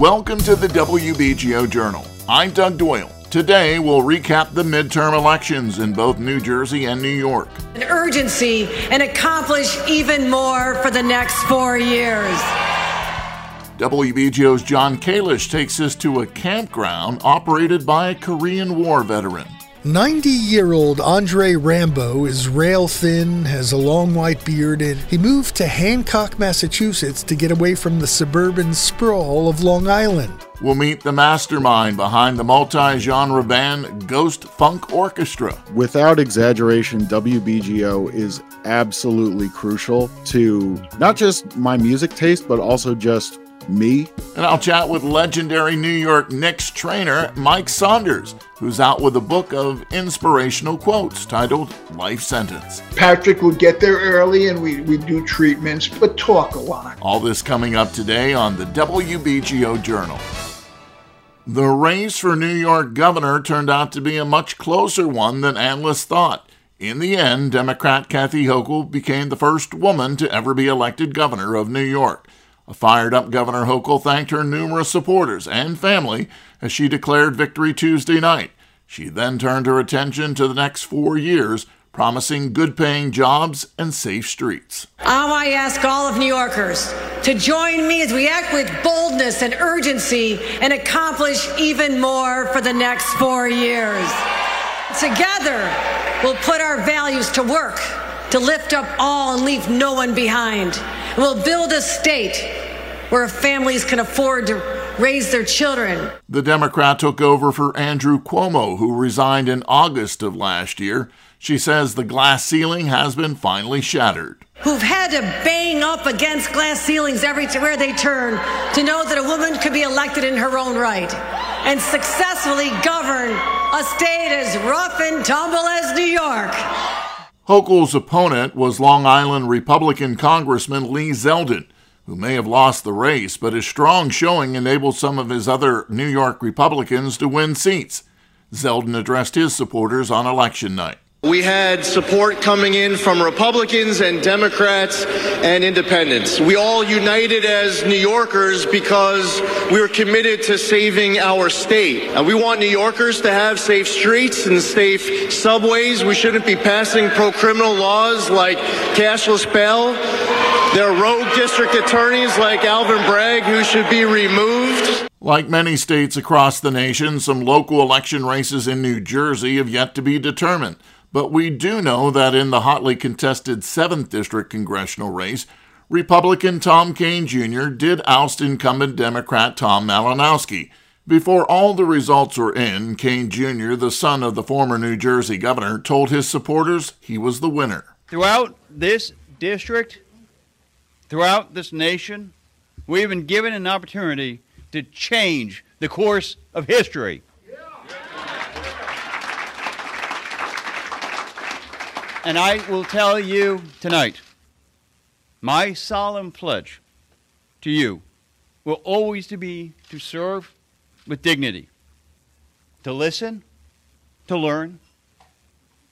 Welcome to the WBGO Journal. I'm Doug Doyle. Today, we'll recap the midterm elections in both New Jersey and New York. An urgency and accomplish even more for the next four years. WBGO's Jon Kalish takes us to a campground operated by a Korean War veteran. 90 year old Andre Rambo is rail thin, has a long white beard, and he moved to Hancock, Massachusetts to get away from the suburban sprawl of Long Island. We'll meet the mastermind behind the multi genre band Ghost Funk Orchestra. Without exaggeration, WBGO is absolutely crucial to not just my music taste, but also just me. And I'll chat with legendary New York Knicks trainer Mike Saunders, who's out with a book of inspirational quotes titled Life Sentence. Patrick would get there early and we, we do treatments, but talk a lot. All this coming up today on the WBGO Journal. The race for New York governor turned out to be a much closer one than analysts thought. In the end, Democrat Kathy Hochul became the first woman to ever be elected governor of New York. A fired up Governor Hochul thanked her numerous supporters and family as she declared victory Tuesday night. She then turned her attention to the next four years, promising good paying jobs and safe streets. Now I ask all of New Yorkers to join me as we act with boldness and urgency and accomplish even more for the next four years. Together, we'll put our values to work to lift up all and leave no one behind. We'll build a state where families can afford to raise their children. The Democrat took over for Andrew Cuomo, who resigned in August of last year. She says the glass ceiling has been finally shattered. Who've had to bang up against glass ceilings everywhere they turn to know that a woman could be elected in her own right and successfully govern a state as rough and tumble as New York. Hochul's opponent was Long Island Republican Congressman Lee Zeldin, who may have lost the race, but his strong showing enabled some of his other New York Republicans to win seats. Zeldin addressed his supporters on election night. We had support coming in from Republicans and Democrats and independents. We all united as New Yorkers because we were committed to saving our state. And we want New Yorkers to have safe streets and safe subways. We shouldn't be passing pro criminal laws like cashless bail. There are rogue district attorneys like Alvin Bragg who should be removed. Like many states across the nation, some local election races in New Jersey have yet to be determined. But we do know that in the hotly contested 7th District congressional race, Republican Tom Kean Jr. did oust incumbent Democrat Tom Malinowski. Before all the results were in, Kean Jr., the son of the former New Jersey governor, told his supporters he was the winner. Throughout this district, throughout this nation, we've been given an opportunity to change the course of history. And I will tell you tonight my solemn pledge to you will always be to serve with dignity, to listen, to learn,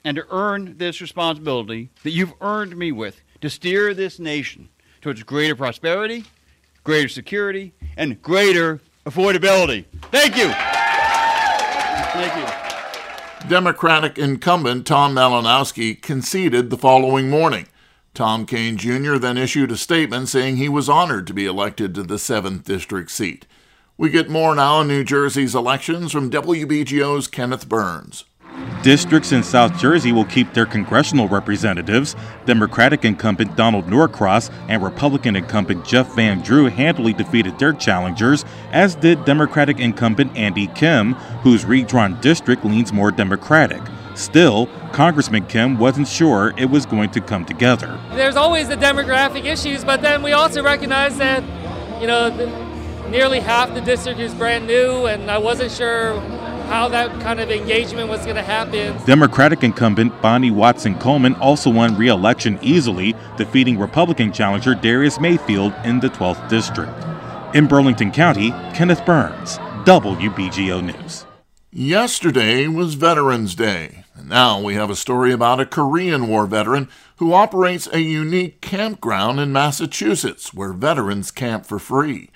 and to earn this responsibility that you've earned me with to steer this nation towards greater prosperity, greater security, and greater affordability. Thank you. Thank you. Democratic incumbent Tom Malinowski conceded the following morning. Tom Kean Jr. then issued a statement saying he was honored to be elected to the 7th District seat. We get more now on New Jersey's elections from WBGO's Kenneth Burns. Districts in South Jersey will keep their congressional representatives. Democratic incumbent Donald Norcross and Republican incumbent Jeff Van Drew handily defeated their challengers, as did Democratic incumbent Andy Kim, whose redrawn district leans more Democratic. Still, Congressman Kim wasn't sure it was going to come together. There's always the demographic issues, but then we also recognize that, you know, nearly half the district is brand new, and I wasn't sure how that kind of engagement was going to happen. Democratic incumbent Bonnie Watson Coleman also won re election easily, defeating Republican challenger Darius Mayfield in the 12th District. In Burlington County, Kenneth Burns, WBGO News. Yesterday was Veterans Day, and now we have a story about a Korean War veteran who operates a unique campground in Massachusetts where veterans camp for free.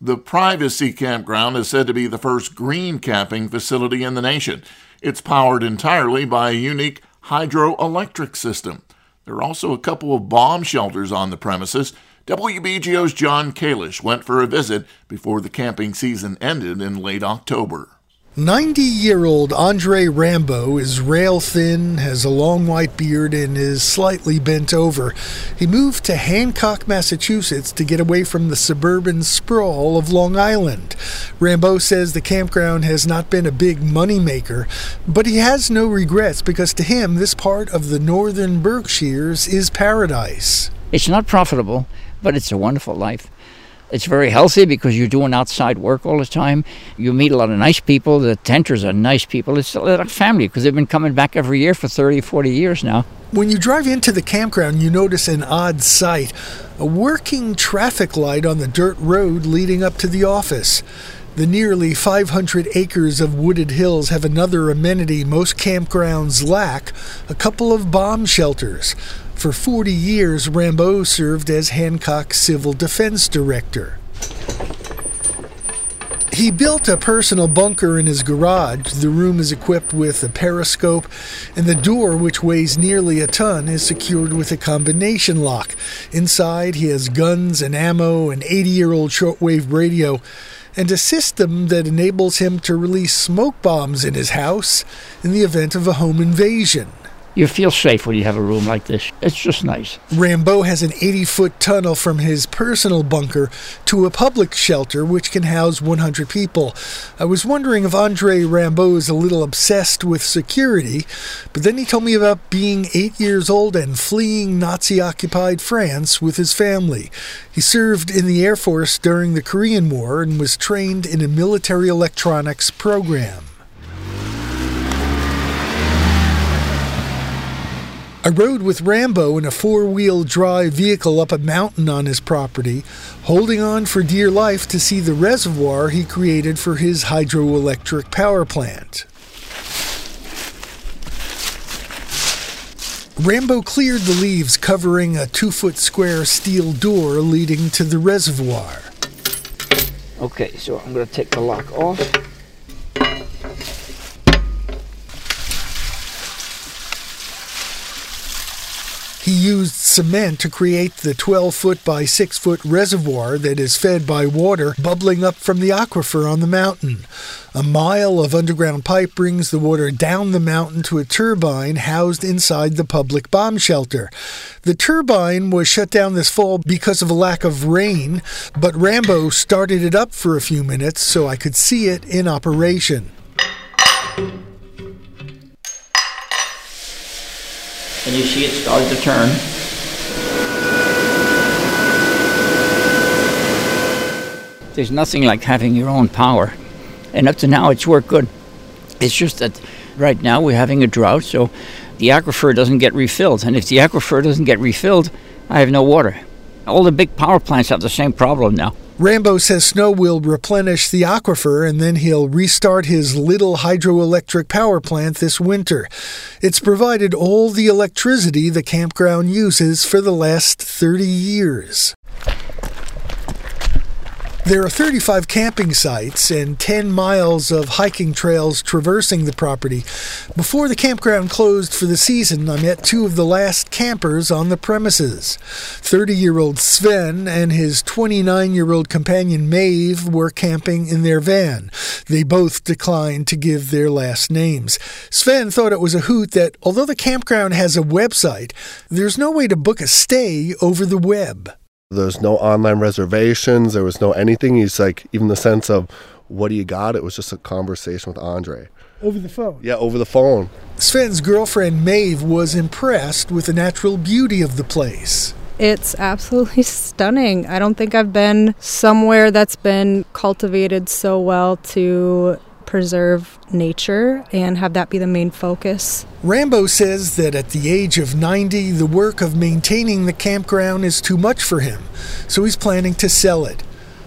The Privacy Campground is said to be the first green camping facility in the nation. It's powered entirely by a unique hydroelectric system. There are also a couple of bomb shelters on the premises. WBGO's Jon Kalish went for a visit before the camping season ended in late October. 90 year old Andre Rambo is rail thin, has a long white beard, and is slightly bent over. He moved to Hancock, Massachusetts to get away from the suburban sprawl of Long Island. Rambo says the campground has not been a big moneymaker, but he has no regrets because to him, this part of the northern Berkshires is paradise. It's not profitable, but it's a wonderful life. It's very healthy because you're doing outside work all the time. You meet a lot of nice people. The tenters are nice people. It's like family because they've been coming back every year for 30, 40 years now. When you drive into the campground, you notice an odd sight a working traffic light on the dirt road leading up to the office. The nearly 500 acres of wooded hills have another amenity most campgrounds lack a couple of bomb shelters. For 40 years, Rambo served as Hancock's Civil Defense Director. He built a personal bunker in his garage. The room is equipped with a periscope, and the door, which weighs nearly a ton, is secured with a combination lock. Inside, he has guns and ammo, an 80 year old shortwave radio, and a system that enables him to release smoke bombs in his house in the event of a home invasion. You feel safe when you have a room like this. It's just nice. Rambo has an 80 foot tunnel from his personal bunker to a public shelter which can house 100 people. I was wondering if Andre Rambo is a little obsessed with security, but then he told me about being eight years old and fleeing Nazi occupied France with his family. He served in the Air Force during the Korean War and was trained in a military electronics program. I rode with Rambo in a four wheel drive vehicle up a mountain on his property, holding on for dear life to see the reservoir he created for his hydroelectric power plant. Rambo cleared the leaves covering a two foot square steel door leading to the reservoir. Okay, so I'm going to take the lock off. He used cement to create the 12 foot by 6 foot reservoir that is fed by water bubbling up from the aquifer on the mountain. A mile of underground pipe brings the water down the mountain to a turbine housed inside the public bomb shelter. The turbine was shut down this fall because of a lack of rain, but Rambo started it up for a few minutes so I could see it in operation. And you see it started to turn. There's nothing like having your own power. And up to now, it's worked good. It's just that right now we're having a drought, so the aquifer doesn't get refilled. And if the aquifer doesn't get refilled, I have no water. All the big power plants have the same problem now. Rambo says snow will replenish the aquifer and then he'll restart his little hydroelectric power plant this winter. It's provided all the electricity the campground uses for the last 30 years. There are 35 camping sites and 10 miles of hiking trails traversing the property. Before the campground closed for the season, I met two of the last campers on the premises. 30 year old Sven and his 29 year old companion Maeve were camping in their van. They both declined to give their last names. Sven thought it was a hoot that, although the campground has a website, there's no way to book a stay over the web. There's no online reservations. There was no anything. He's like, even the sense of, what do you got? It was just a conversation with Andre. Over the phone? Yeah, over the phone. Sven's girlfriend, Maeve, was impressed with the natural beauty of the place. It's absolutely stunning. I don't think I've been somewhere that's been cultivated so well to preserve nature and have that be the main focus. Rambo says that at the age of 90, the work of maintaining the campground is too much for him, so he's planning to sell it.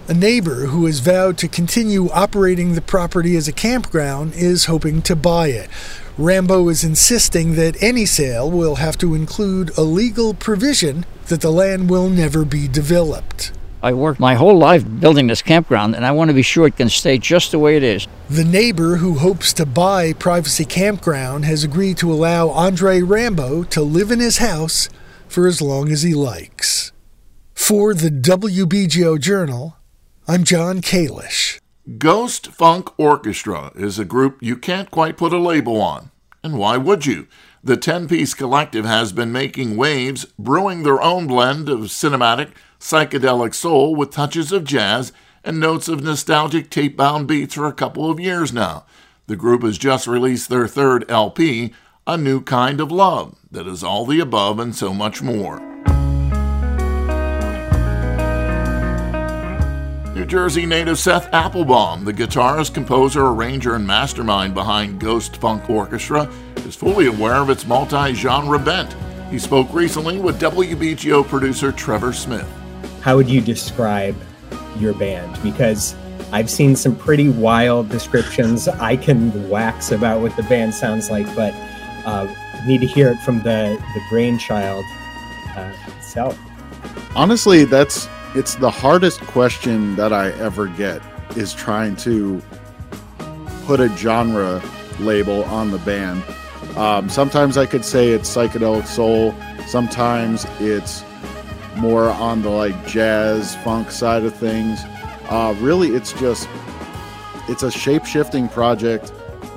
A neighbor who has vowed to continue operating the property as a campground is hoping to buy it. Rambo is insisting that any sale will have to include a legal provision that the land will never be developed. I worked my whole life building this campground, and I want to be sure it can stay just the way it is. The neighbor who hopes to buy Privacy Campground has agreed to allow Andre Rambo to live in his house for as long as he likes. For the WBGO Journal, I'm Jon Kalish. Ghost Funk Orchestra is a group you can't quite put a label on. And why would you? The 10 piece collective has been making waves, brewing their own blend of cinematic, psychedelic soul with touches of jazz and notes of nostalgic tape bound beats for a couple of years now. The group has just released their third LP, A New Kind of Love, that is all the above and so much more. New Jersey native Seth Applebaum, the guitarist, composer, arranger, and mastermind behind Ghost Funk Orchestra, is fully aware of its multi genre bent. He spoke recently with WBGO producer Trevor Smith. How would you describe your band? Because I've seen some pretty wild descriptions. I can wax about what the band sounds like, but uh, need to hear it from the, the brainchild uh, itself. Honestly, that's it's the hardest question that I ever get is trying to put a genre label on the band. Um, sometimes I could say it's psychedelic soul. Sometimes it's more on the like jazz funk side of things. Uh, really, it's just it's a shape shifting project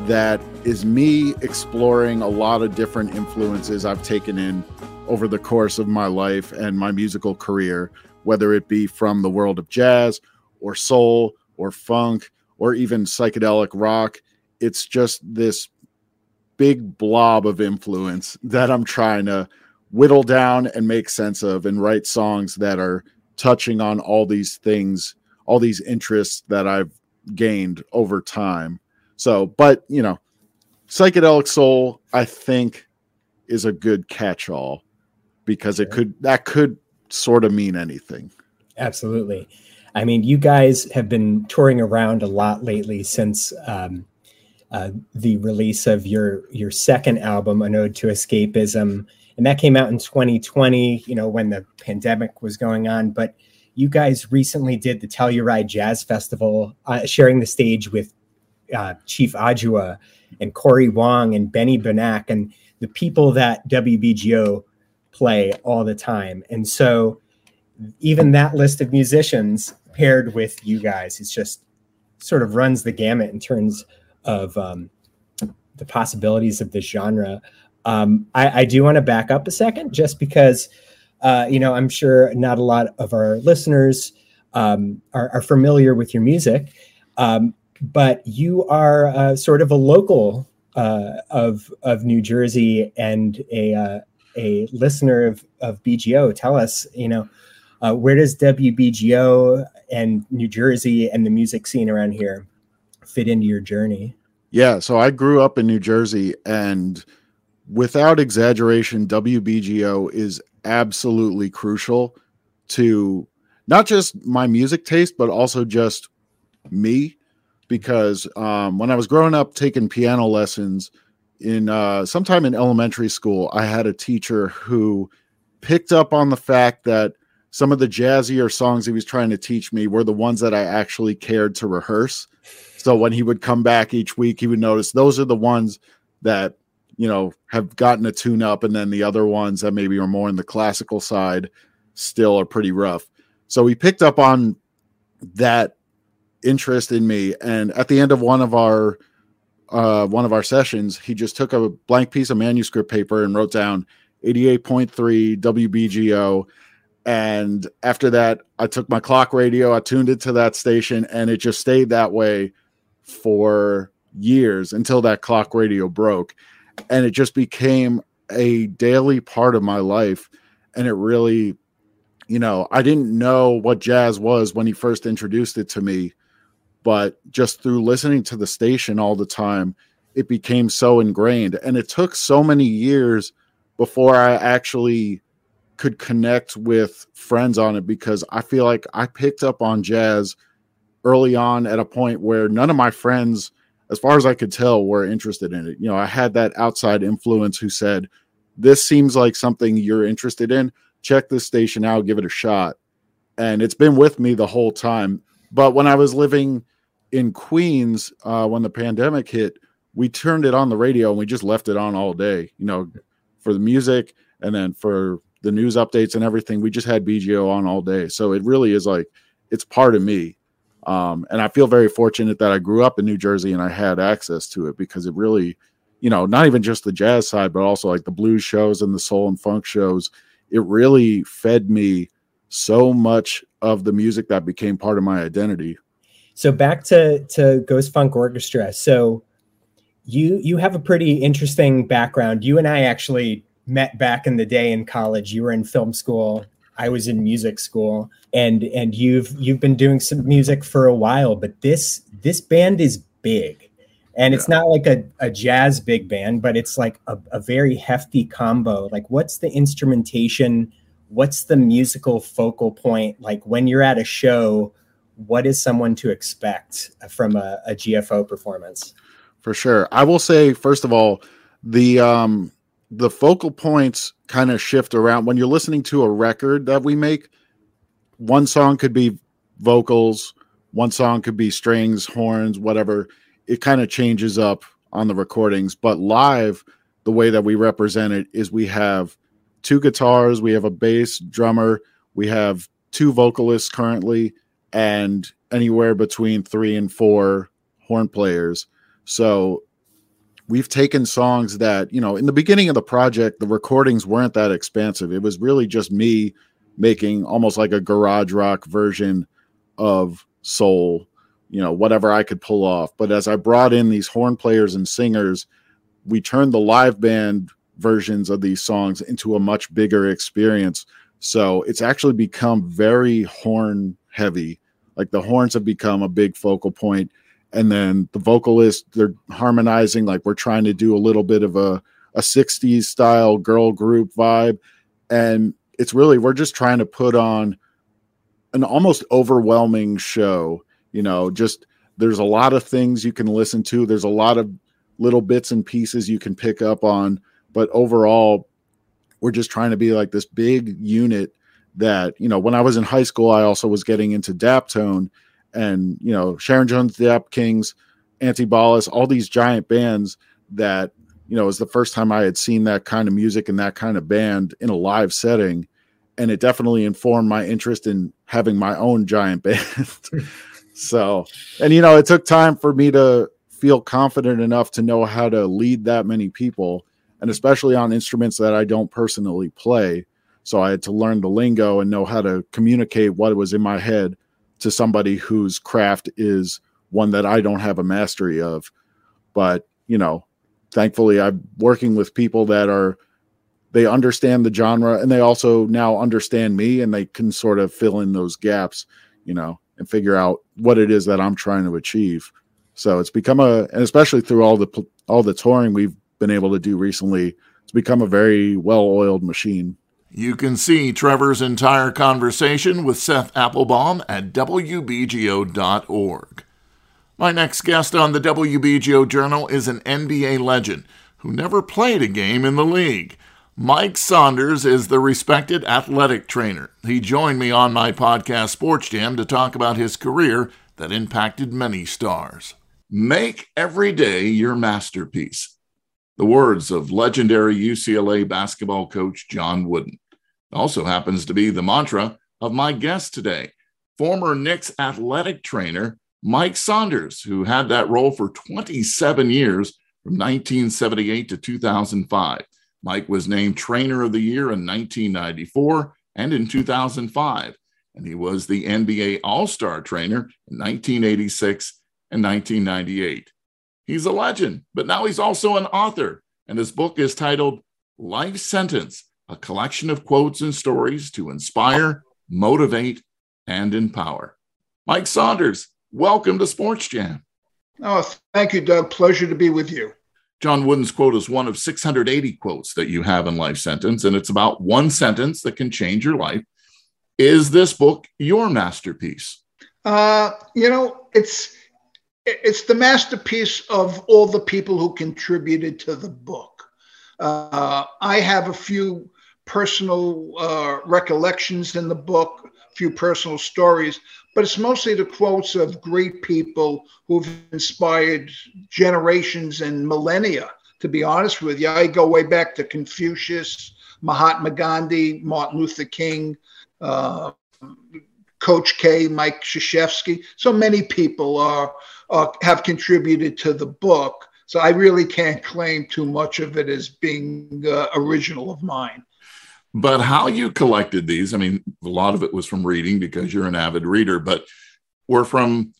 that is me exploring a lot of different influences I've taken in over the course of my life and my musical career whether it be from the world of jazz or soul or funk or even psychedelic rock. It's just this big blob of influence that I'm trying to whittle down and make sense of and write songs that are touching on all these things, all these interests that I've gained over time. So, but you know, psychedelic soul, I think, is a good catch all because it could that could sort of mean anything. Absolutely. I mean, you guys have been touring around a lot lately since um, uh, the release of your your second album, An Ode to Escapism, and that came out in 2020. You know, when the pandemic was going on, but you guys recently did the Telluride Jazz Festival, uh, sharing the stage with uh, Chief Adjuah and Cory Wong and Benny Benack and the people that WBGO play all the time. And so even that list of musicians paired with you guys, it's just sort of runs the gamut in terms of um, the possibilities of this genre. Um, I, I, do want to back up a second just because, uh, you know, I'm sure not a lot of our listeners um, are, are, familiar with your music, um, but you are uh, sort of a local uh, of, of New Jersey and a, uh, a listener of, of BGO, tell us, you know, uh, where does WBGO and New Jersey and the music scene around here fit into your journey? Yeah, so I grew up in New Jersey, and without exaggeration, WBGO is absolutely crucial to not just my music taste, but also just me. Because um, when I was growing up taking piano lessons, in uh, sometime in elementary school, I had a teacher who picked up on the fact that some of the jazzier songs he was trying to teach me were the ones that I actually cared to rehearse. So when he would come back each week, he would notice those are the ones that you know have gotten a tune up, and then the other ones that maybe are more in the classical side still are pretty rough. So he picked up on that interest in me, and at the end of one of our uh, one of our sessions, he just took a blank piece of manuscript paper and wrote down 88.3 WBGO. And after that, I took my clock radio, I tuned it to that station, and it just stayed that way for years until that clock radio broke. And it just became a daily part of my life. And it really, you know, I didn't know what jazz was when he first introduced it to me but just through listening to the station all the time it became so ingrained and it took so many years before i actually could connect with friends on it because i feel like i picked up on jazz early on at a point where none of my friends as far as i could tell were interested in it you know i had that outside influence who said this seems like something you're interested in check this station out give it a shot and it's been with me the whole time. But when I was living in Queens, uh, when the pandemic hit, we turned it on the radio and we just left it on all day, you know, for the music and then for the news updates and everything. We just had BGO on all day. So it really is like it's part of me. Um, and I feel very fortunate that I grew up in New Jersey and I had access to it because it really, you know, not even just the jazz side, but also like the blues shows and the soul and funk shows. It really fed me so much of the music that became part of my identity. So back to to Ghost Funk Orchestra. So you you have a pretty interesting background. You and I actually met back in the day in college. You were in film school. I was in music school, and and you've you've been doing some music for a while. But this this band is big, and yeah. it's not like a, a jazz big band, but it's like a, a very hefty combo. Like, what's the instrumentation? What's the musical focal point? Like when you're at a show, what is someone to expect from a, a GFO performance? For sure, I will say first of all, the um the focal points kind of shift around when you're listening to a record that we make. One song could be vocals, one song could be strings, horns, whatever. It kind of changes up on the recordings, but live, the way that we represent it is we have two guitars, we have a bass drummer, we have two vocalists currently, and anywhere between three and four horn players. So we've taken songs that you know in the beginning of the project the recordings weren't that expansive. It was really just me making almost like a garage rock version of soul you know whatever i could pull off. But as i brought in these horn players and singers we turned the live band versions of these songs into a much bigger experience. So it's actually become very horn heavy. Like the horns have become a big focal point and then the vocalist they're harmonizing like we're trying to do a little bit of a a 60s style girl group vibe. And it's really we're just trying to put on an almost overwhelming show you know just there's a lot of things you can listen to. There's a lot of little bits and pieces you can pick up on. But overall we're just trying to be like this big unit that you know when i was in high school i also was getting into daptone and you know Sharon Jones, the Dap Kings, Antibalas, all these giant bands that you know was the first time I had seen that kind of music and that kind of band in a live setting, and it definitely informed my interest in having my own giant band. so, and you know, it took time for me to feel confident enough to know how to lead that many people, and especially on instruments that I don't personally play. So I had to learn the lingo and know how to communicate what was in my head to somebody whose craft is one that I don't have a mastery of. But, you know, thankfully I'm working with people that are they understand the genre and they also now understand me and they can sort of fill in those gaps, you know, and figure out what it is that I'm trying to achieve. So it's become a and especially through all the all the touring we've been able to do recently, it's become a very well-oiled machine. You can see Trevor's entire conversation with Seth Applebaum at WBGO.org. My next guest on the WBGO Journal is an NBA legend who never played a game in the league. Mike Saunders is the respected athletic trainer. He joined me on my podcast Sports Jam to talk about his career that impacted many stars. Make every day your masterpiece. The words of legendary UCLA basketball coach John Wooden also happens to be the mantra of my guest today, former Knicks athletic trainer Mike Saunders, who had that role for 27 years from 1978 to 2005. Mike was named Trainer of the Year in 1994 and in 2005, and he was the NBA All Star trainer in 1986 and 1998. He's a legend, but now he's also an author, and his book is titled Life Sentence a collection of quotes and stories to inspire, motivate, and empower. Mike Saunders, welcome to Sports Jam. Oh, thank you, Doug. Pleasure to be with you. John Wooden's quote is one of 680 quotes that you have in Life Sentence, and it's about one sentence that can change your life. Is this book your masterpiece? Uh, you know, it's it's the masterpiece of all the people who contributed to the book. Uh, I have a few personal uh, recollections in the book, a few personal stories, but it's mostly the quotes of great people who've inspired generations and millennia. To be honest with you, I go way back to Confucius, Mahatma Gandhi, Martin Luther King, uh, Coach K, Mike Krzyzewski. So many people are, are have contributed to the book. So I really can't claim too much of it as being uh, original of mine. But how you collected these, I mean, a lot of it was from reading because you're an avid reader, but were from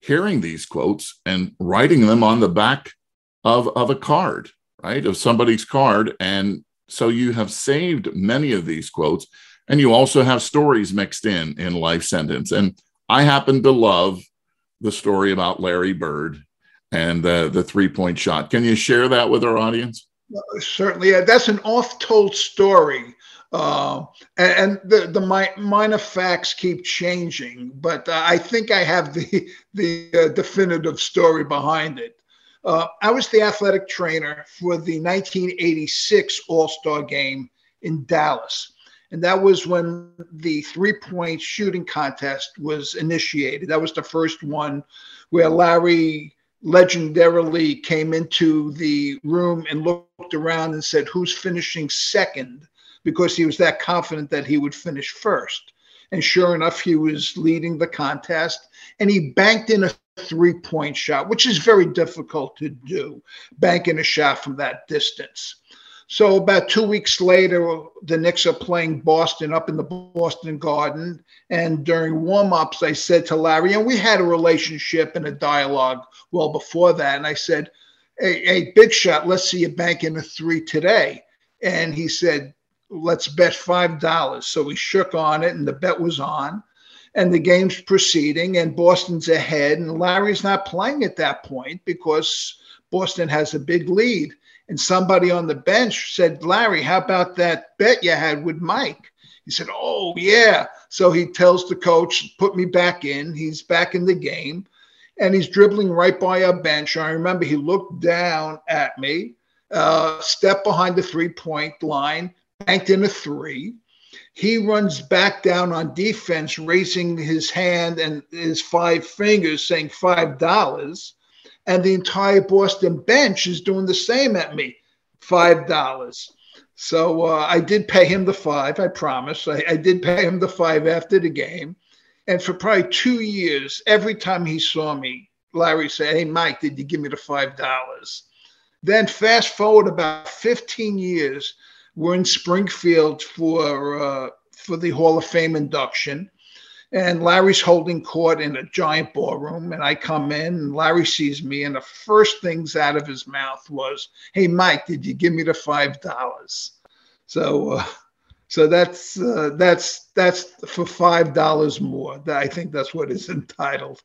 hearing these quotes and writing them on the back of, of a card, right? Of somebody's card. And so you have saved many of these quotes and you also have stories mixed in in Life Sentence. And I happen to love the story about Larry Bird and uh, the three point shot. Can you share that with our audience? Certainly. That's an oft told story. Uh, and, and, the, the mi- minor facts keep changing, but uh, I think I have the, the uh, definitive story behind it. Uh, I was the athletic trainer for the 1986 All Star game in Dallas. And that was when the three point shooting contest was initiated. That was the first one where Larry legendarily came into the room and looked around and said, Who's finishing second? Because he was that confident that he would finish first. And sure enough, he was leading the contest and he banked in a three point shot, which is very difficult to do, banking a shot from that distance. So about two weeks later, the Knicks are playing Boston up in the Boston Garden. And during warm-ups, I said to Larry, and we had a relationship and a dialogue well before that. And I said, hey, hey big shot, let's see you bank in a three today. And he said, let's bet $5. So we shook on it and the bet was on. And the game's proceeding and Boston's ahead. And Larry's not playing at that point because Boston has a big lead and somebody on the bench said, Larry, how about that bet you had with Mike? He said, Oh, yeah. So he tells the coach, Put me back in. He's back in the game and he's dribbling right by our bench. I remember he looked down at me, uh, stepped behind the three point line, banked in a three. He runs back down on defense, raising his hand and his five fingers, saying $5 and the entire Boston bench is doing the same at me, five dollars. So uh, I did pay him the five. I promise. I, I did pay him the five after the game, and for probably two years, every time he saw me, Larry said, "Hey, Mike, did you give me the five dollars?" Then fast forward about 15 years, we're in Springfield for uh, for the Hall of Fame induction and Larry's holding court in a giant ballroom. And I come in, and Larry sees me, and the first things out of his mouth was, "Hey, Mike, did you give me the five dollars?" So, uh, so that's uh, that's that's for five dollars more. I think that's what it's entitled.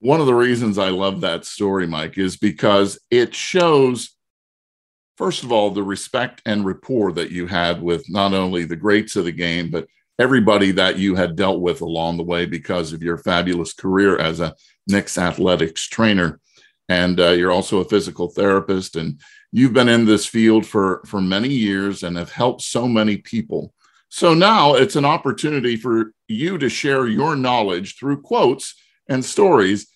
One of the reasons I love that story, Mike, is because it shows. First of all, the respect and rapport that you had with not only the greats of the game, but everybody that you had dealt with along the way because of your fabulous career as a Knicks athletics trainer. And uh, you're also a physical therapist, and you've been in this field for, for many years and have helped so many people. So now it's an opportunity for you to share your knowledge through quotes and stories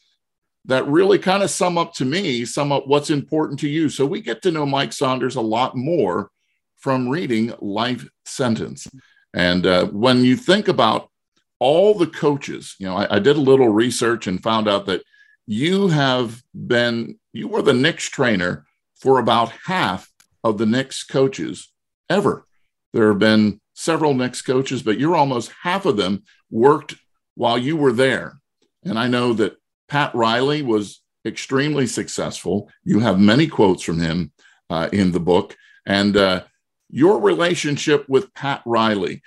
that really kind of sum up to me, sum up what's important to you. So we get to know Mike Saunders a lot more from reading Life Sentence. And uh, when you think about all the coaches, you know, I, I, did a little research and found out that you have been, you were the Knicks trainer for about half of the Knicks coaches ever. There have been several Knicks coaches, but you're almost half of them worked while you were there. And I know that Pat Riley was extremely successful. You have many quotes from him uh, in the book. And uh, your relationship with Pat Riley.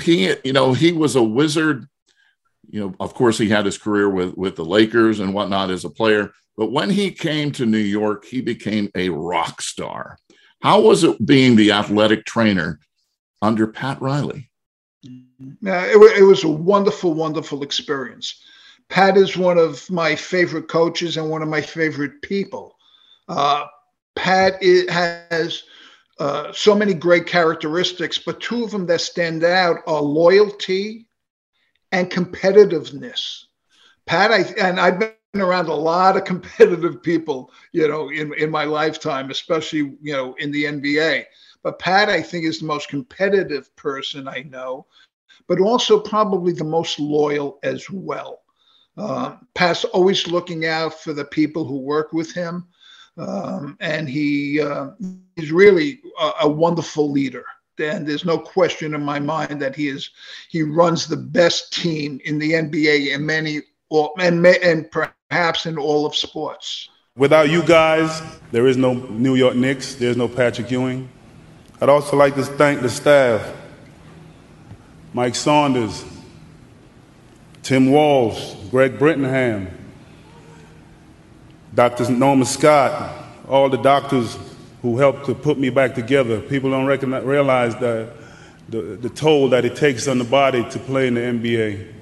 He, you know, he was a wizard. You know, of course, he had his career with with the Lakers and whatnot as a player. But when he came to New York, he became a rock star. How was it being the athletic trainer under Pat Riley? Yeah, it, it was a wonderful, wonderful experience. Pat is one of my favorite coaches and one of my favorite people. Uh, Pat has uh, so many great characteristics, but two of them that stand out are loyalty and competitiveness. Pat, I, and I've been around a lot of competitive people, you know, in, in my lifetime, especially, you know, in the NBA. But Pat, I think, is the most competitive person I know, but also probably the most loyal as well. Uh, Pat's always looking out for the people who work with him. Um, and he uh, he's really a, a, wonderful leader. And there's no question in my mind that he is he runs the best team in the NBA in many and and perhaps in all of sports. Without you guys, there is no New York Knicks. There's no Patrick Ewing. I'd also like to thank the staff, Mike Saunders, Tim Walsh, Greg Brittenham, Dr. Norman Scott, all the doctors who helped to put me back together. People don't recognize, realize that the, the toll that it takes on the body to play in the NBA.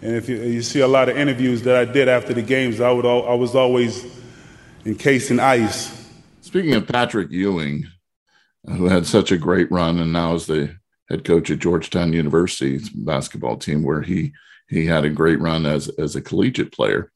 And if you, you see a lot of interviews that I did after the games, I, would, I was always encased in ice. Speaking of Patrick Ewing, who had such a great run and now is the head coach at Georgetown University's basketball team, where he he had a great run as as a collegiate player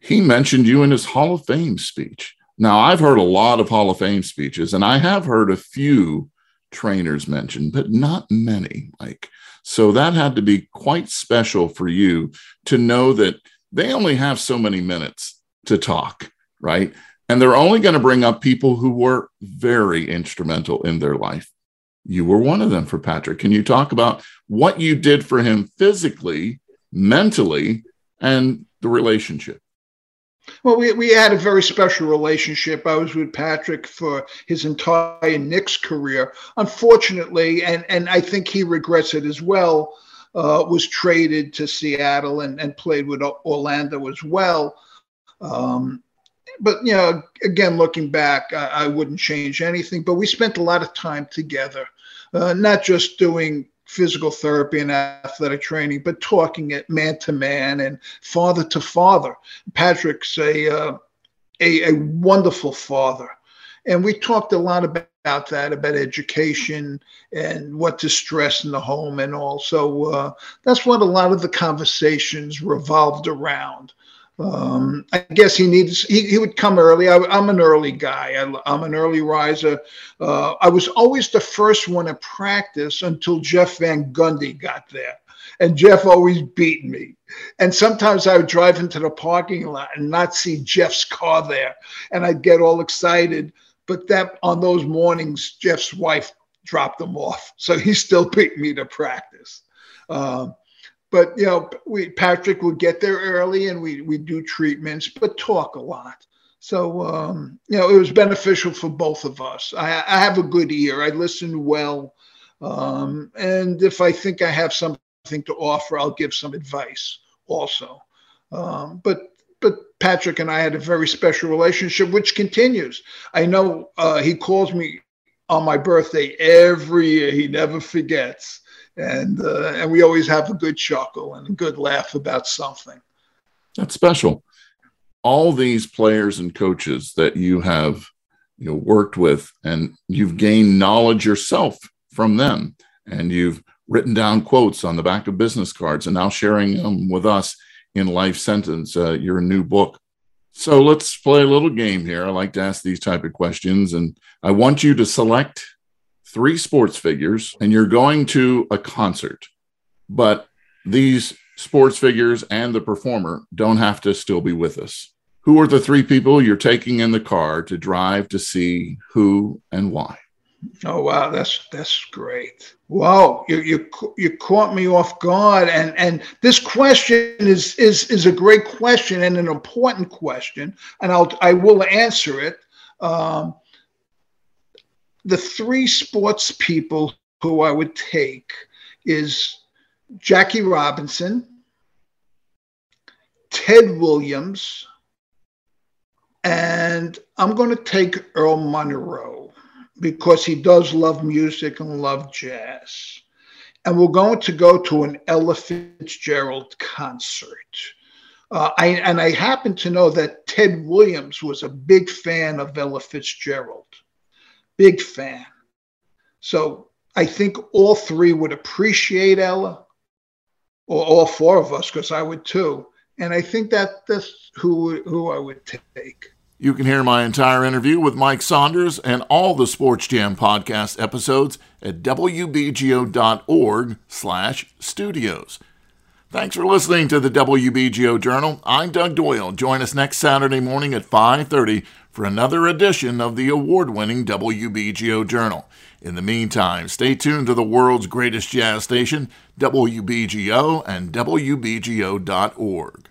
he mentioned you in his Hall of Fame speech. Now, I've heard a lot of Hall of Fame speeches, and I have heard a few trainers mentioned, but not many, Mike. So that had to be quite special for you to know that they only have so many minutes to talk, right? And they're only going to bring up people who were very instrumental in their life. You were one of them for Patrick. Can you talk about what you did for him physically, mentally, and the relationship? Well, we, we had a very special relationship. I was with Patrick for his entire Knicks career. Unfortunately, and, and I think he regrets it as well, uh, was traded to Seattle and, and played with Orlando as well. Um, but, you know, again, looking back, I, I, wouldn't change anything. But we spent a lot of time together, uh, not just doing physical therapy and athletic training, but talking it man to man and father to father. Patrick's a, uh, a, a wonderful father. And we talked a lot about that, about education and what to stress in the home and all. So uh, that's what a lot of the conversations revolved around. Um, I guess he needs, he, he would come early. I, am an early guy. I, am an early riser. Uh, I was always the first one to practice until Jeff Van Gundy got there. And Jeff always beat me. And sometimes I would drive into the parking lot and not see Jeff's car there. And I'd get all excited. But that on those mornings, Jeff's wife dropped him off. So he still beat me to practice. Um, but you know, we Patrick would get there early and we we do treatments, but talk a lot. So um, you know, it was beneficial for both of us. I, I have a good ear. I listen well, um, and if I think I have something to offer, I'll give some advice also. Um, but but Patrick and I had a very special relationship, which continues. I know uh, he calls me on my birthday every year. He never forgets and uh, and we always have a good chuckle and a good laugh about something. That's special. All these players and coaches that you have you know worked with and you've gained knowledge yourself from them and you've written down quotes on the back of business cards and now sharing them with us in life sentence uh, your new book so let's play a little game here i like to ask these type of questions and i want you to select three sports figures and you're going to a concert, but these sports figures and the performer don't have to still be with us. Who are the three people you're taking in the car to drive to see who and why? Oh wow, that's that's great. Wow, you you you caught me off guard, and and this question is is is a great question and an important question, and I'll I will answer it. Um, the three sports people who I would take is Jackie Robinson, Ted Williams, and I'm going to take Earl Monroe because he does love music and love jazz. And we're going to go to an Ella Fitzgerald concert. Uh, I, and I happen to know that Ted Williams was a big fan of Ella Fitzgerald. Big fan. So I think all three would appreciate Ella. or all four of us, because I would too. And I think that that's who who I would take. You can hear my entire interview with Mike Saunders and all the Sports Jam podcast episodes at wbgo.org slash studios. Thanks for listening to the WBGO Journal. I'm Doug Doyle. Join us next Saturday morning at 5.30 for another edition of the award-winning WBGO Journal. In the meantime, stay tuned to the world's greatest jazz station, WBGO and WBGO.org.